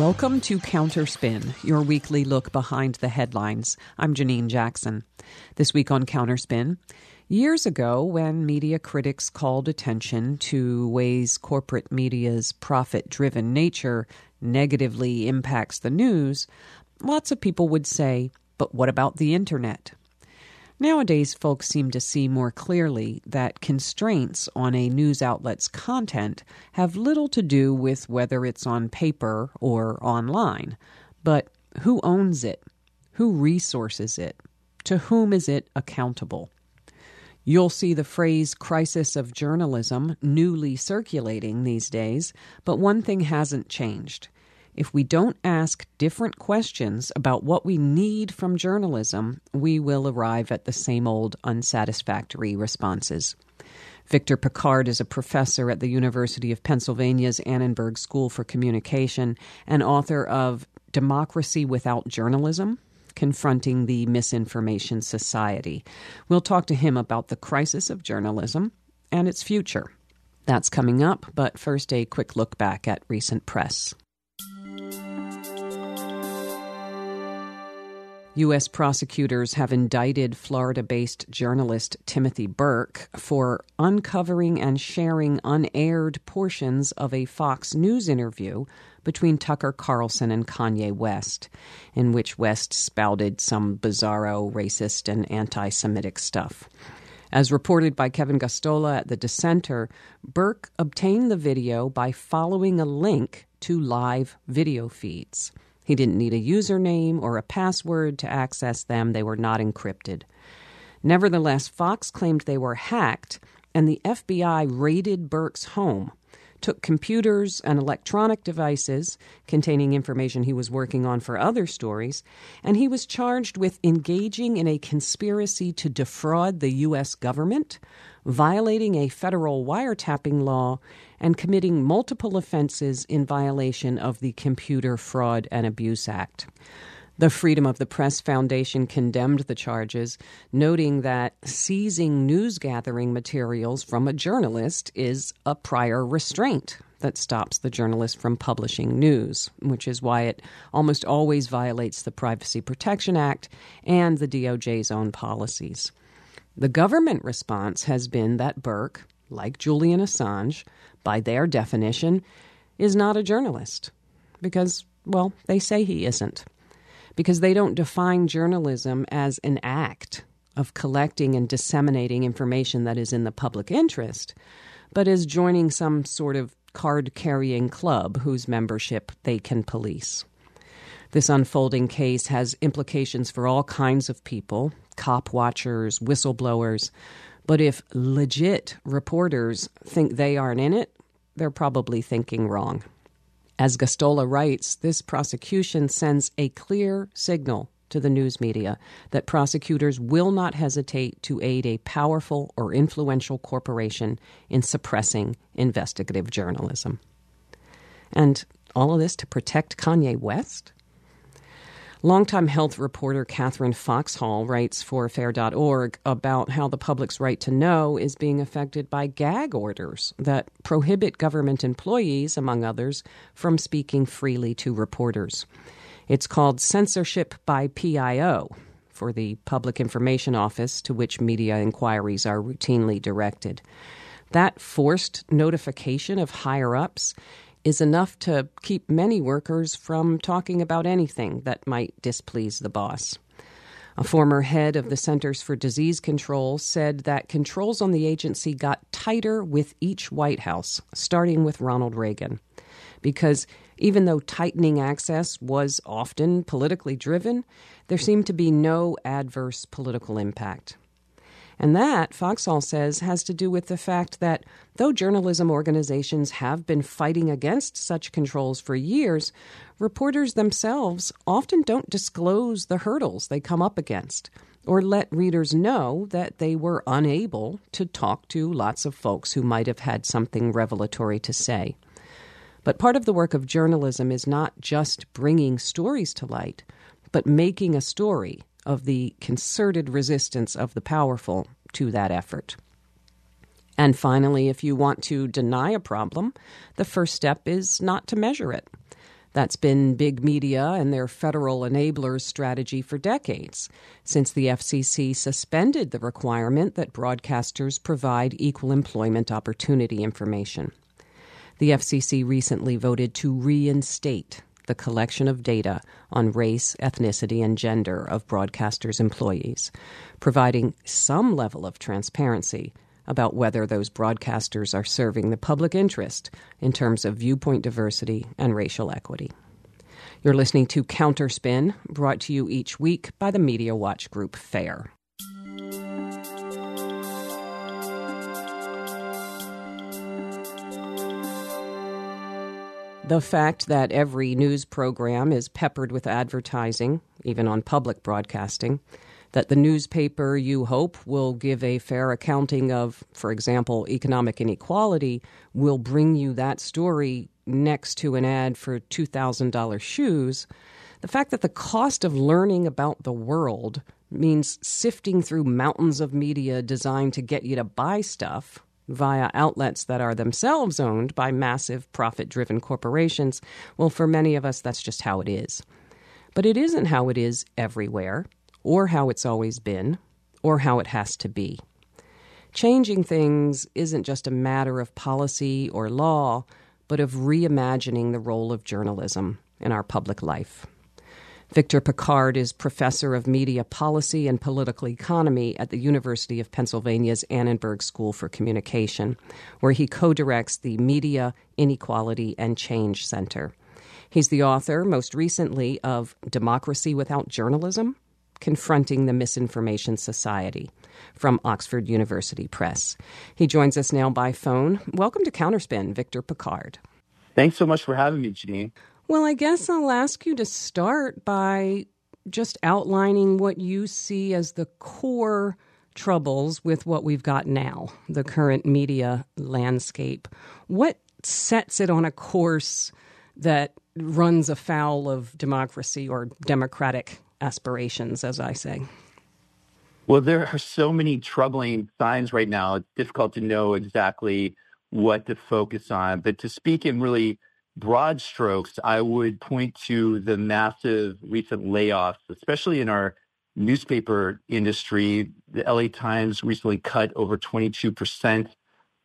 Welcome to Counterspin, your weekly look behind the headlines. I'm Janine Jackson. This week on Counterspin, years ago, when media critics called attention to ways corporate media's profit driven nature negatively impacts the news, lots of people would say, but what about the internet? Nowadays, folks seem to see more clearly that constraints on a news outlet's content have little to do with whether it's on paper or online, but who owns it, who resources it, to whom is it accountable. You'll see the phrase crisis of journalism newly circulating these days, but one thing hasn't changed if we don't ask different questions about what we need from journalism, we will arrive at the same old unsatisfactory responses. Victor Pickard is a professor at the University of Pennsylvania's Annenberg School for Communication and author of Democracy Without Journalism Confronting the Misinformation Society. We'll talk to him about the crisis of journalism and its future. That's coming up, but first, a quick look back at recent press. U.S. prosecutors have indicted Florida based journalist Timothy Burke for uncovering and sharing unaired portions of a Fox News interview between Tucker Carlson and Kanye West, in which West spouted some bizarro, racist, and anti Semitic stuff. As reported by Kevin Gosztola at The Dissenter, Burke obtained the video by following a link to live video feeds. He didn't need a username or a password to access them, they were not encrypted. Nevertheless, Fox claimed they were hacked, and the FBI raided Burke's home, took computers and electronic devices containing information he was working on for other stories, and he was charged with engaging in a conspiracy to defraud the U.S. government, violating a federal wiretapping law, and committing multiple offenses in violation of the Computer Fraud and Abuse Act. The Freedom of the Press Foundation condemned the charges, noting that seizing news gathering materials from a journalist is a prior restraint that stops the journalist from publishing news, which is why it almost always violates the Privacy Protection Act and the DOJ's own policies. The government response has been that Burke, like Julian Assange, by their definition, is not a journalist. Because, well, they say he isn't. Because they don't define journalism as an act of collecting and disseminating information that is in the public interest, but as joining some sort of card carrying club whose membership they can police. This unfolding case has implications for all kinds of people cop watchers, whistleblowers, but if legit reporters think they aren't in it, they're probably thinking wrong. As Gosztola writes, this prosecution sends a clear signal to the news media that prosecutors will not hesitate to aid a powerful or influential corporation in suppressing investigative journalism. And all of this to protect Kanye West? Longtime health reporter Catherine Foxhall writes for Fair.org about how the public's right to know is being affected by gag orders that prohibit government employees, among others, from speaking freely to reporters. It's called censorship by PIO for the Public Information Office, to which media inquiries are routinely directed. That forced notification of higher ups is enough to keep many workers from talking about anything that might displease the boss. A former head of the Centers for Disease Control said that controls on the agency got tighter with each White House, starting with Ronald Reagan. Because even though tightening access was often politically driven, there seemed to be no adverse political impact. And that, Foxhall says, has to do with the fact that though journalism organizations have been fighting against such controls for years, reporters themselves often don't disclose the hurdles they come up against or let readers know that they were unable to talk to lots of folks who might have had something revelatory to say. But part of the work of journalism is not just bringing stories to light, but making a story of the concerted resistance of the powerful to that effort. And finally, if you want to deny a problem, the first step is not to measure it. That's been big media and their federal enablers strategy for decades, since the FCC suspended the requirement that broadcasters provide equal employment opportunity information. The FCC recently voted to reinstate the collection of data on race, ethnicity, and gender of broadcasters' employees, providing some level of transparency about whether those broadcasters are serving the public interest in terms of viewpoint diversity and racial equity. You're listening to Counterspin, brought to you each week by the Media Watch Group FAIR. The fact that every news program is peppered with advertising, even on public broadcasting, that the newspaper, you hope, will give a fair accounting of, for example, economic inequality, will bring you that story next to an ad for $2,000 shoes. The fact that the cost of learning about the world means sifting through mountains of media designed to get you to buy stuff via outlets that are themselves owned by massive profit driven corporations, well, for many of us, that's just how it is. But it isn't how it is everywhere or how it's always been, or how it has to be. Changing things isn't just a matter of policy or law, but of reimagining the role of journalism in our public life. Victor Pickard is professor of media policy and political economy at the University of Pennsylvania's Annenberg School for Communication, where he co directs the Media Inequality and Change Center. He's the author, most recently, of Democracy Without Journalism Confronting the Misinformation Society from Oxford University Press. He joins us now by phone. Welcome to Counterspin, Victor Pickard. Thanks so much for having me, Janine. Well, I guess I'll ask you to start by just outlining what you see as the core troubles with what we've got now, the current media landscape. What sets it on a course that runs afoul of democracy or democratic aspirations, as I say? Well, there are so many troubling signs right now. It's difficult to know exactly what to focus on. But to speak in really broad strokes, I would point to the massive recent layoffs, especially in our newspaper industry. The LA Times recently cut over 22%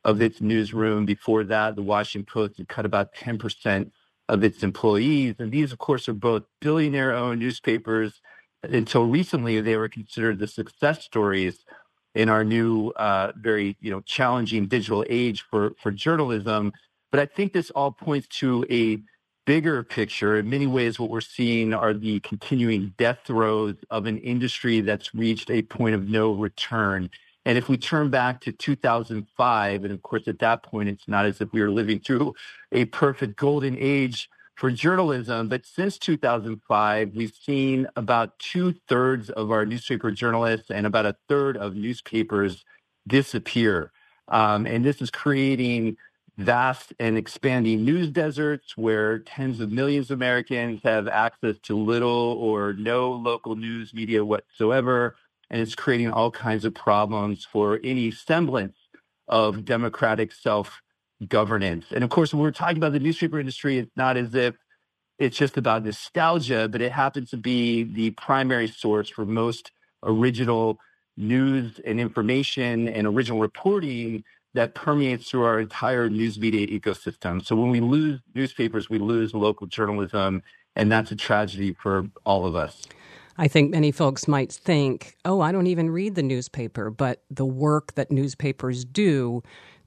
of its newsroom. Before that, the Washington Post had cut about 10% of its employees. And these, of course, are both billionaire owned newspapers. Until recently, they were considered the success stories in our new, uh, very you know, challenging digital age for, for journalism. But I think this all points to a bigger picture. In many ways, what we're seeing are the continuing death throes of an industry that's reached a point of no return. And if we turn back to 2005, and of course, at that point, it's not as if we were living through a perfect golden age for journalism, but since 2005, we've seen about two thirds of our newspaper journalists and about a third of newspapers disappear. Um, and this is creating vast and expanding news deserts where tens of millions of Americans have access to little or no local news media whatsoever and it's creating all kinds of problems for any semblance of democratic self governance. And of course, when we're talking about the newspaper industry, it's not as if it's just about nostalgia, but it happens to be the primary source for most original news and information and original reporting that permeates through our entire news media ecosystem. So when we lose newspapers, we lose local journalism, and that's a tragedy for all of us. I think many folks might think, oh, I don't even read the newspaper, but the work that newspapers do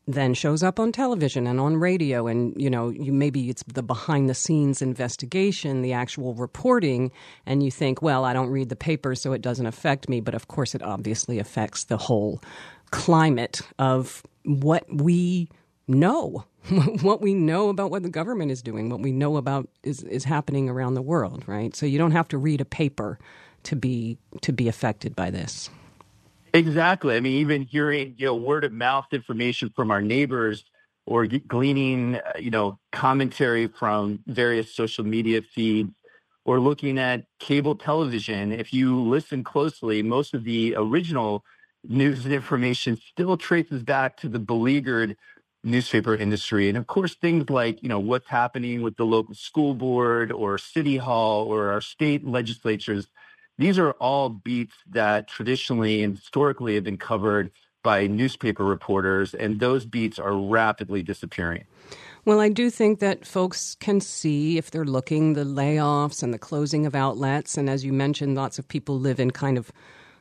then shows up on television and on radio and you know you maybe it's the behind the scenes investigation the actual reporting and you think well I don't read the paper so it doesn't affect me but of course it obviously affects the whole climate of what we know what we know about what the government is doing, what we know about is, is happening around the world, right? So you don't have to read a paper to be to be affected by this. Exactly. I mean, even hearing you know word of mouth information from our neighbors, or gleaning uh, you know commentary from various social media feeds, or looking at cable television. If you listen closely, most of the original news and information still traces back to the beleaguered newspaper industry. And of course, things like, you know, what's happening with the local school board or city hall or our state legislatures. These are all beats that traditionally and historically have been covered by newspaper reporters, and those beats are rapidly disappearing. Well, I do think that folks can see if they're looking the layoffs and the closing of outlets. And as you mentioned, lots of people live in kind of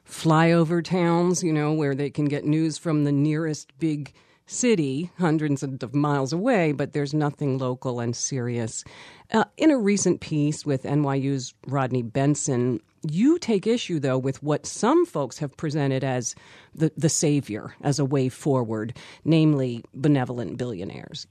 flyover towns, you know, where they can get news from the nearest big city, hundreds of miles away, but there's nothing local and serious. Uh, in a recent piece with NYU's Rodney Benson, you take issue, though, with what some folks have presented as the, the savior, as a way forward, namely benevolent billionaires.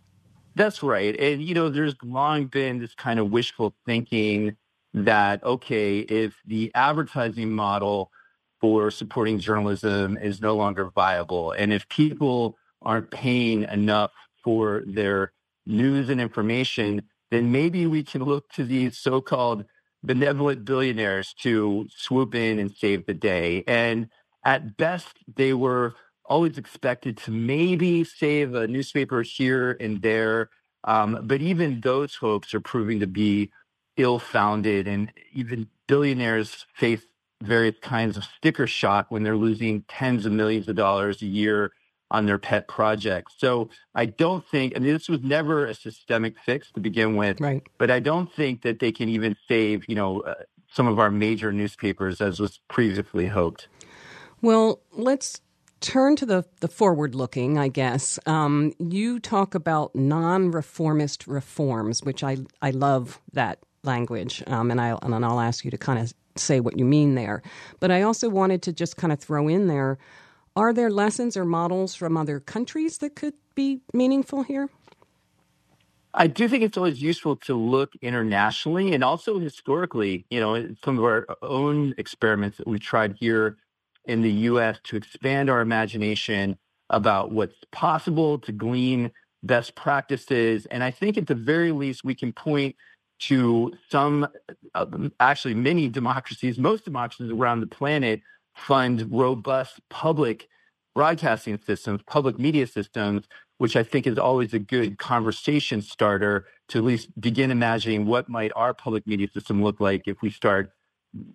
That's right. And, you know, there's long been this kind of wishful thinking that, okay, if the advertising model for supporting journalism is no longer viable, and if people aren't paying enough for their news and information, then maybe we can look to these so called benevolent billionaires to swoop in and save the day. And at best, they were always expected to maybe save a newspaper here and there. Um, but even those hopes are proving to be ill founded. And even billionaires face various kinds of sticker shock when they're losing tens of millions of dollars a year on their pet projects. So I don't think, I mean, this was never a systemic fix to begin with, right. but I don't think that they can even save, you know, uh, some of our major newspapers as was previously hoped. Well, let's turn to the, the forward looking, I guess. Um, you talk about non reformist reforms, which I, I love that language, um, and, I, and I'll ask you to kind of say what you mean there. But I also wanted to just kind of throw in there are there lessons or models from other countries that could be meaningful here? I do think it's always useful to look internationally and also historically, you know, some of our own experiments that we've tried here in the US to expand our imagination about what's possible, to glean best practices. And I think at the very least, we can point to some, uh, actually, many democracies, most democracies around the planet fund robust public broadcasting systems, public media systems, which I think is always a good conversation starter to at least begin imagining what might our public media system look like if we start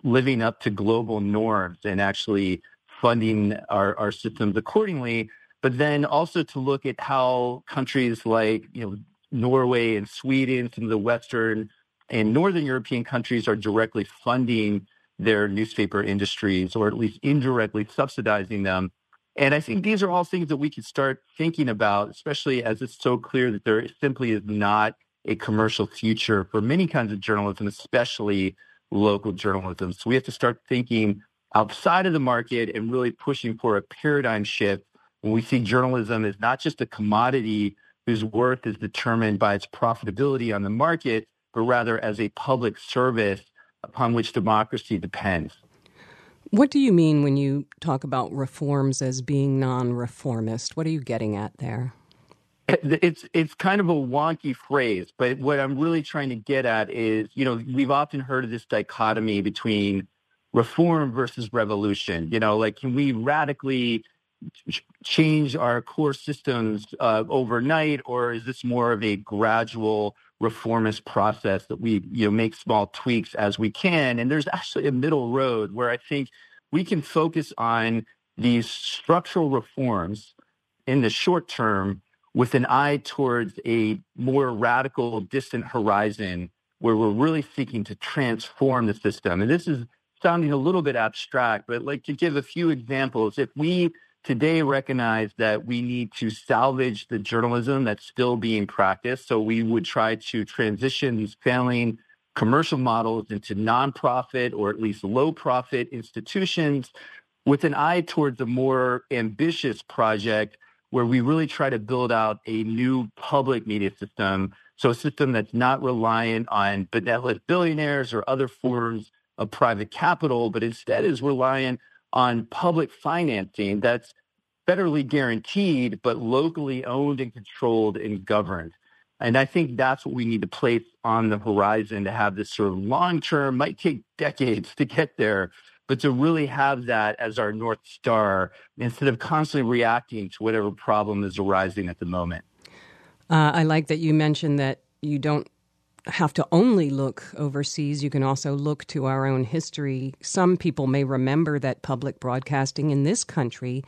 living up to global norms and actually funding our, our systems accordingly. But then also to look at how countries like, you know, Norway and Sweden, some of the Western and Northern European countries are directly funding their newspaper industries or at least indirectly subsidizing them. And I think these are all things that we can start thinking about, especially as it's so clear that there simply is not a commercial future for many kinds of journalism, especially local journalism. So we have to start thinking outside of the market and really pushing for a paradigm shift when we see journalism as not just a commodity whose worth is determined by its profitability on the market, but rather as a public service upon which democracy depends. What do you mean when you talk about reforms as being non-reformist? What are you getting at there? It's it's kind of a wonky phrase, but what I'm really trying to get at is, you know, we've often heard of this dichotomy between reform versus revolution. You know, like can we radically change our core systems uh, overnight, or is this more of a gradual reformist process that we you know make small tweaks as we can? And there's actually a middle road where i think we can focus on these structural reforms in the short term with an eye towards a more radical distant horizon where we're really seeking to transform the system. And this is sounding a little bit abstract but like to give a few examples. If we today recognize that we need to salvage the journalism that's still being practiced. So we would try to transition these failing commercial models into nonprofit or at least low profit institutions with an eye towards a more ambitious project where we really try to build out a new public media system. So a system that's not reliant on benevolent billionaires or other forms of private capital, but instead is reliant on public financing that's federally guaranteed, but locally owned and controlled and governed. And I think that's what we need to place on the horizon to have this sort of long term, might take decades to get there, but to really have that as our North Star instead of constantly reacting to whatever problem is arising at the moment. Uh, I like that you mentioned that you don't have to only look overseas. You can also look to our own history. Some people may remember that public broadcasting in this country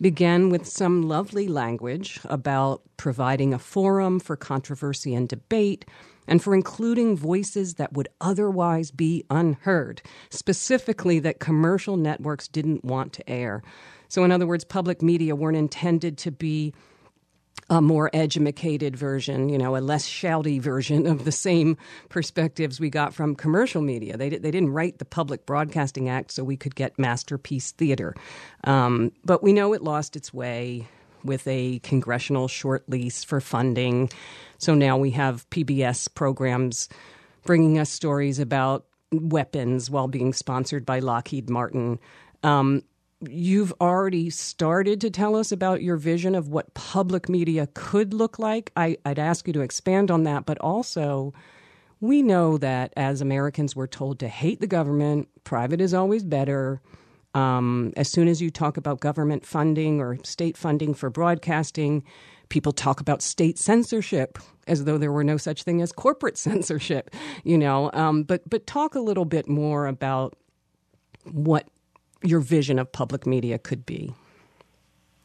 began with some lovely language about providing a forum for controversy and debate and for including voices that would otherwise be unheard, specifically that commercial networks didn't want to air. So, in other words, public media weren't intended to be a more educated version, you know, a less shouty version of the same perspectives we got from commercial media. They, they didn't write the Public Broadcasting Act so we could get masterpiece theater. Um, but we know it lost its way with a congressional short lease for funding. So now we have PBS programs bringing us stories about weapons while being sponsored by Lockheed Martin. Um, you've already started to tell us about your vision of what public media could look like. I, would ask you to expand on that, but also, we know that as Americans, we're told to hate the government, private is always better. Um, as soon as you talk about government funding or state funding for broadcasting, people talk about state censorship as though there were no such thing as corporate censorship. You know, um, but but talk a little bit more about what your vision of public media could be.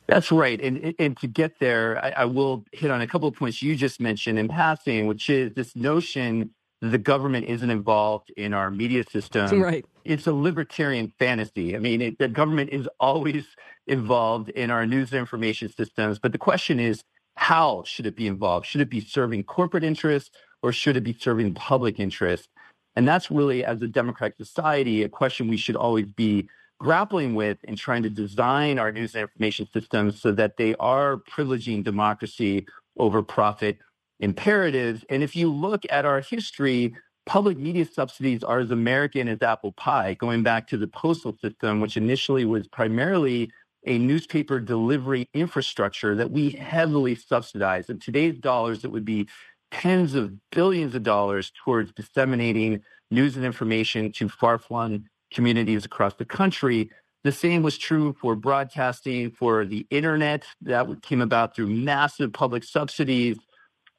That's right. And, and to get there, I, I, will hit on a couple of points you just mentioned in passing, which is this notion that the government isn't involved in our media system. Right. It's a libertarian fantasy. I mean, it, the government is always involved in our news and information systems. But the question is, how should it be involved? Should it be serving corporate interests or should it be serving public interest? And that's really, as a democratic society, a question we should always be grappling with and trying to design our news and information systems so that they are privileging democracy over profit imperatives. And if you look at our history, public media subsidies are as American as apple pie, going back to the postal system, which initially was primarily a newspaper delivery infrastructure that we heavily subsidized. In today's dollars, it would be tens of billions of dollars towards disseminating news and information to far flung communities across the country. The same was true for broadcasting, for the internet that came about through massive public subsidies.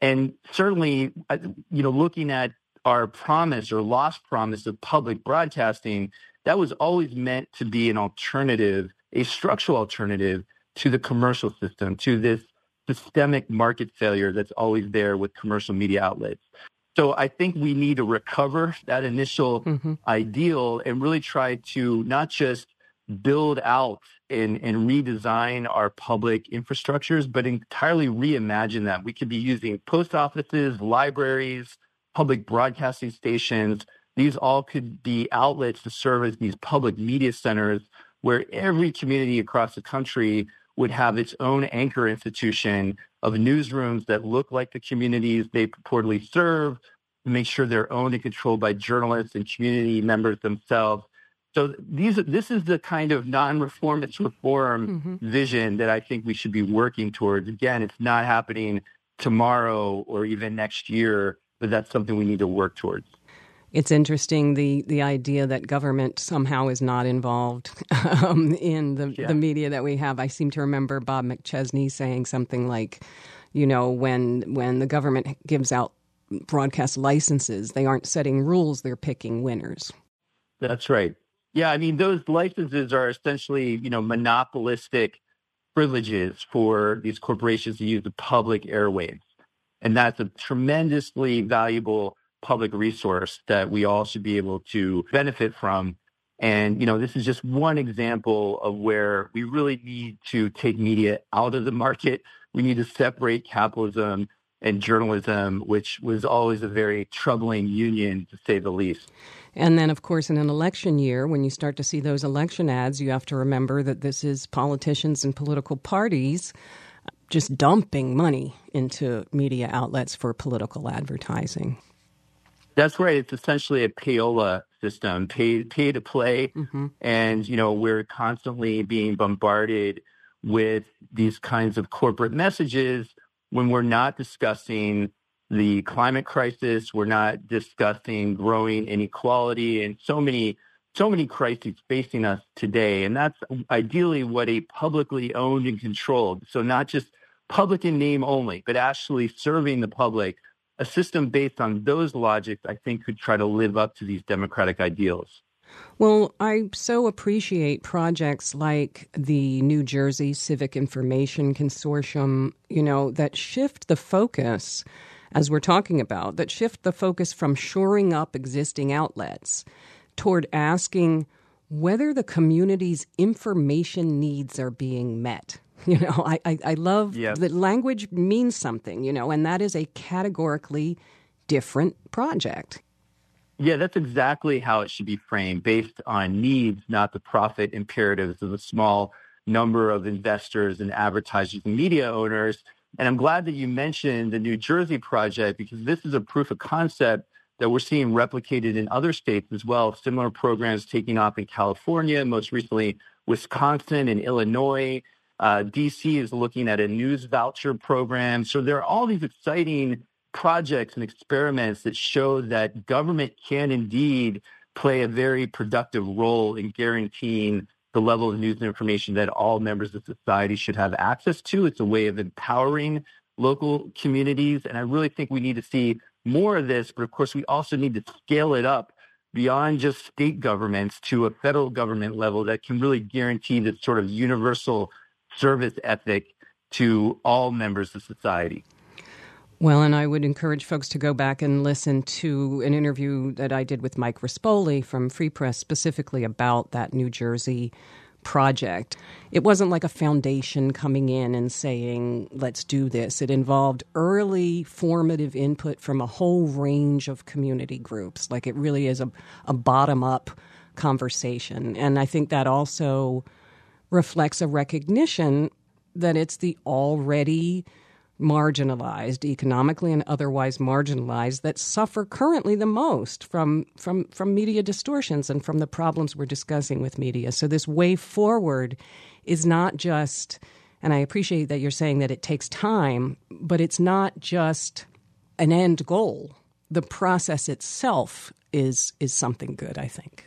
And certainly, uh, you know, looking at our promise or lost promise of public broadcasting, that was always meant to be an alternative, a structural alternative to the commercial system, to this systemic market failure that's always there with commercial media outlets. So I think we need to recover that initial mm-hmm. ideal and really try to not just build out and, and redesign our public infrastructures, but entirely reimagine them. We could be using post offices, libraries, public broadcasting stations. These all could be outlets to serve as these public media centers where every community across the country would have its own anchor institution of newsrooms that look like the communities they purportedly serve, make sure they're owned and controlled by journalists and community members themselves. So these, this is the kind of non-reformist reform mm-hmm. vision that I think we should be working towards. Again, it's not happening tomorrow or even next year, but that's something we need to work towards. It's interesting the the idea that government somehow is not involved um, in the yeah. the media that we have. I seem to remember Bob McChesney saying something like, you know, when when the government gives out broadcast licenses, they aren't setting rules; they're picking winners. That's right. Yeah, I mean those licenses are essentially you know monopolistic privileges for these corporations to use the public airwaves, and that's a tremendously valuable public resource that we all should be able to benefit from. And, you know, this is just one example of where we really need to take media out of the market. We need to separate capitalism and journalism, which was always a very troubling union, to say the least. And then, of course, in an election year, when you start to see those election ads, you have to remember that this is politicians and political parties just dumping money into media outlets for political advertising. That's right. It's essentially a payola system, pay pay to play, mm-hmm. and you know we're constantly being bombarded with these kinds of corporate messages when we're not discussing the climate crisis, we're not discussing growing inequality, and so many so many crises facing us today. And that's ideally what a publicly owned and controlled, so not just public in name only, but actually serving the public. A system based on those logics, I think, could try to live up to these democratic ideals. Well, I so appreciate projects like the New Jersey Civic Information Consortium, you know, that shift the focus, as we're talking about, that shift the focus from shoring up existing outlets toward asking whether the community's information needs are being met. You know, I, I, I love yes. that language means something, you know, and that is a categorically different project. Yeah, that's exactly how it should be framed, based on needs, not the profit imperatives of a small number of investors and advertisers and media owners. And I'm glad that you mentioned the New Jersey project because this is a proof of concept that we're seeing replicated in other states as well. Similar programs taking off in California, most recently Wisconsin and Illinois. Uh, DC is looking at a news voucher program. So there are all these exciting projects and experiments that show that government can indeed play a very productive role in guaranteeing the level of news and information that all members of society should have access to. It's a way of empowering local communities. And I really think we need to see more of this. But of course, we also need to scale it up beyond just state governments to a federal government level that can really guarantee this sort of universal service ethic to all members of society. Well, and I would encourage folks to go back and listen to an interview that I did with Mike Rispoli from Free Press specifically about that New Jersey project. It wasn't like a foundation coming in and saying, let's do this. It involved early formative input from a whole range of community groups. Like it really is a, a bottom up conversation. And I think that also reflects a recognition that it's the already marginalized, economically and otherwise marginalized, that suffer currently the most from, from, from media distortions and from the problems we're discussing with media. So, this way forward is not just, and I appreciate that you're saying that it takes time, but it's not just an end goal. The process itself is, is something good, I think.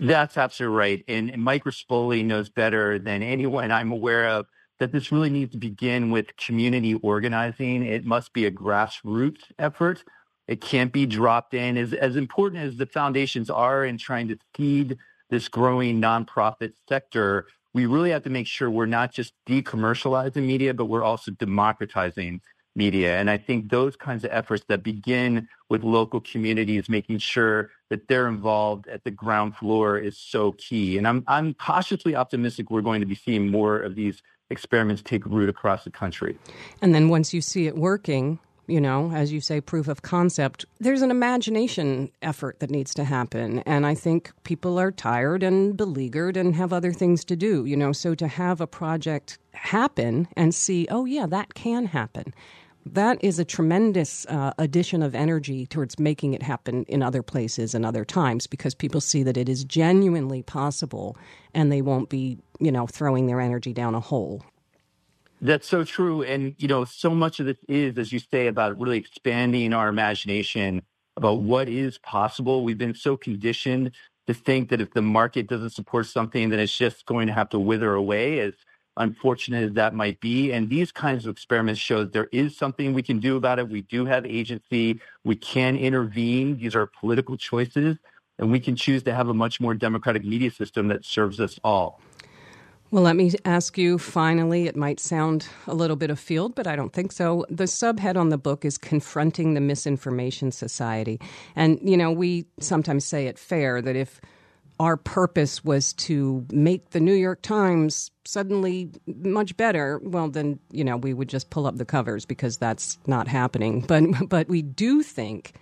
That's absolutely right. And, and Mike Rispoli knows better than anyone I'm aware of that this really needs to begin with community organizing. It must be a grassroots effort. It can't be dropped in. As, as important as the foundations are in trying to feed this growing nonprofit sector, we really have to make sure we're not just decommercializing media, but we're also democratizing media. And I think those kinds of efforts that begin with local communities, making sure that they're involved at the ground floor is so key. And I'm, I'm cautiously optimistic we're going to be seeing more of these experiments take root across the country. And then once you see it working, you know, as you say, proof of concept, there's an imagination effort that needs to happen. And I think people are tired and beleaguered and have other things to do, you know. So to have a project happen and see, oh, yeah, that can happen, that is a tremendous uh, addition of energy towards making it happen in other places and other times because people see that it is genuinely possible and they won't be, you know, throwing their energy down a hole. That's so true. And, you know, so much of this is, as you say, about really expanding our imagination about what is possible. We've been so conditioned to think that if the market doesn't support something, then it's just going to have to wither away as unfortunate as that might be. And these kinds of experiments show that there is something we can do about it. We do have agency. We can intervene. These are political choices. And we can choose to have a much more democratic media system that serves us all. Well, let me ask you finally, it might sound a little bit afield, but I don't think so. The subhead on the book is Confronting the Misinformation Society. And, you know, we sometimes say it fair that if our purpose was to make the New York Times suddenly much better, well, then you know we would just pull up the covers because that's not happening. But but we do think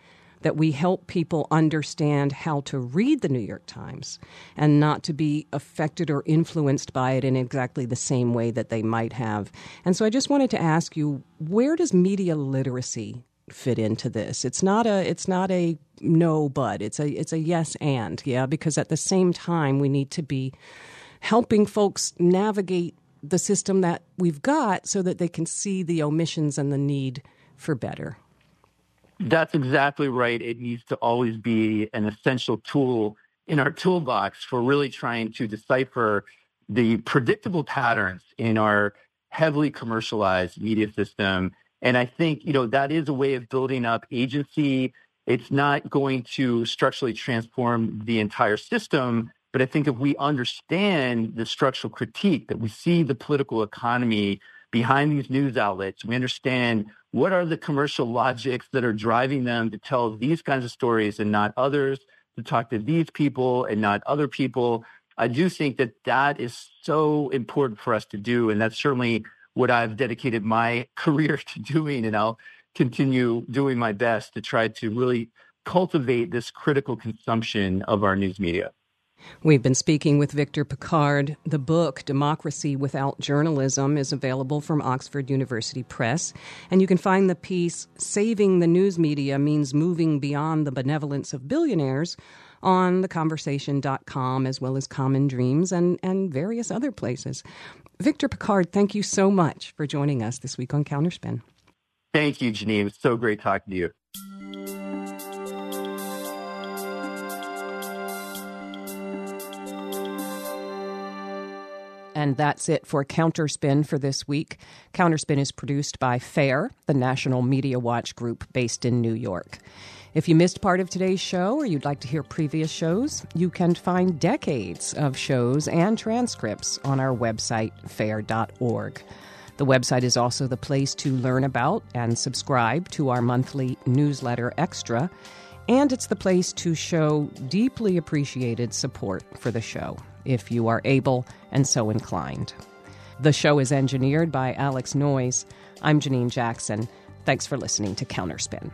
that we help people understand how to read the New York Times and not to be affected or influenced by it in exactly the same way that they might have. And so I just wanted to ask you, where does media literacy fit into this. It's not a it's not a no but. It's a it's a yes and, yeah, because at the same time we need to be helping folks navigate the system that we've got so that they can see the omissions and the need for better. That's exactly right. It needs to always be an essential tool in our toolbox for really trying to decipher the predictable patterns in our heavily commercialized media system. And I think, you know, that is a way of building up agency. It's not going to structurally transform the entire system. But I think if we understand the structural critique that we see the political economy behind these news outlets, we understand what are the commercial logics that are driving them to tell these kinds of stories and not others, to talk to these people and not other people. I do think that that is so important for us to do. And that's certainly what I've dedicated my career to doing. And I'll continue doing my best to try to really cultivate this critical consumption of our news media. We've been speaking with Victor Pickard. The book, Democracy Without Journalism, is available from Oxford University Press. And you can find the piece, Saving the News Media Means Moving Beyond the Benevolence of Billionaires, on theconversation.com as well as Common Dreams and, and various other places. Victor Pickard, thank you so much for joining us this week on Counterspin. Thank you, Janine. It's so great talking to you. And that's it for Counterspin for this week. Counterspin is produced by FAIR, the National Media Watch group based in New York. If you missed part of today's show or you'd like to hear previous shows, you can find decades of shows and transcripts on our website, fair.org. The website is also the place to learn about and subscribe to our monthly newsletter extra, and it's the place to show deeply appreciated support for the show if you are able and so inclined. The show is engineered by Alex Noyes. I'm Janine Jackson. Thanks for listening to Counterspin.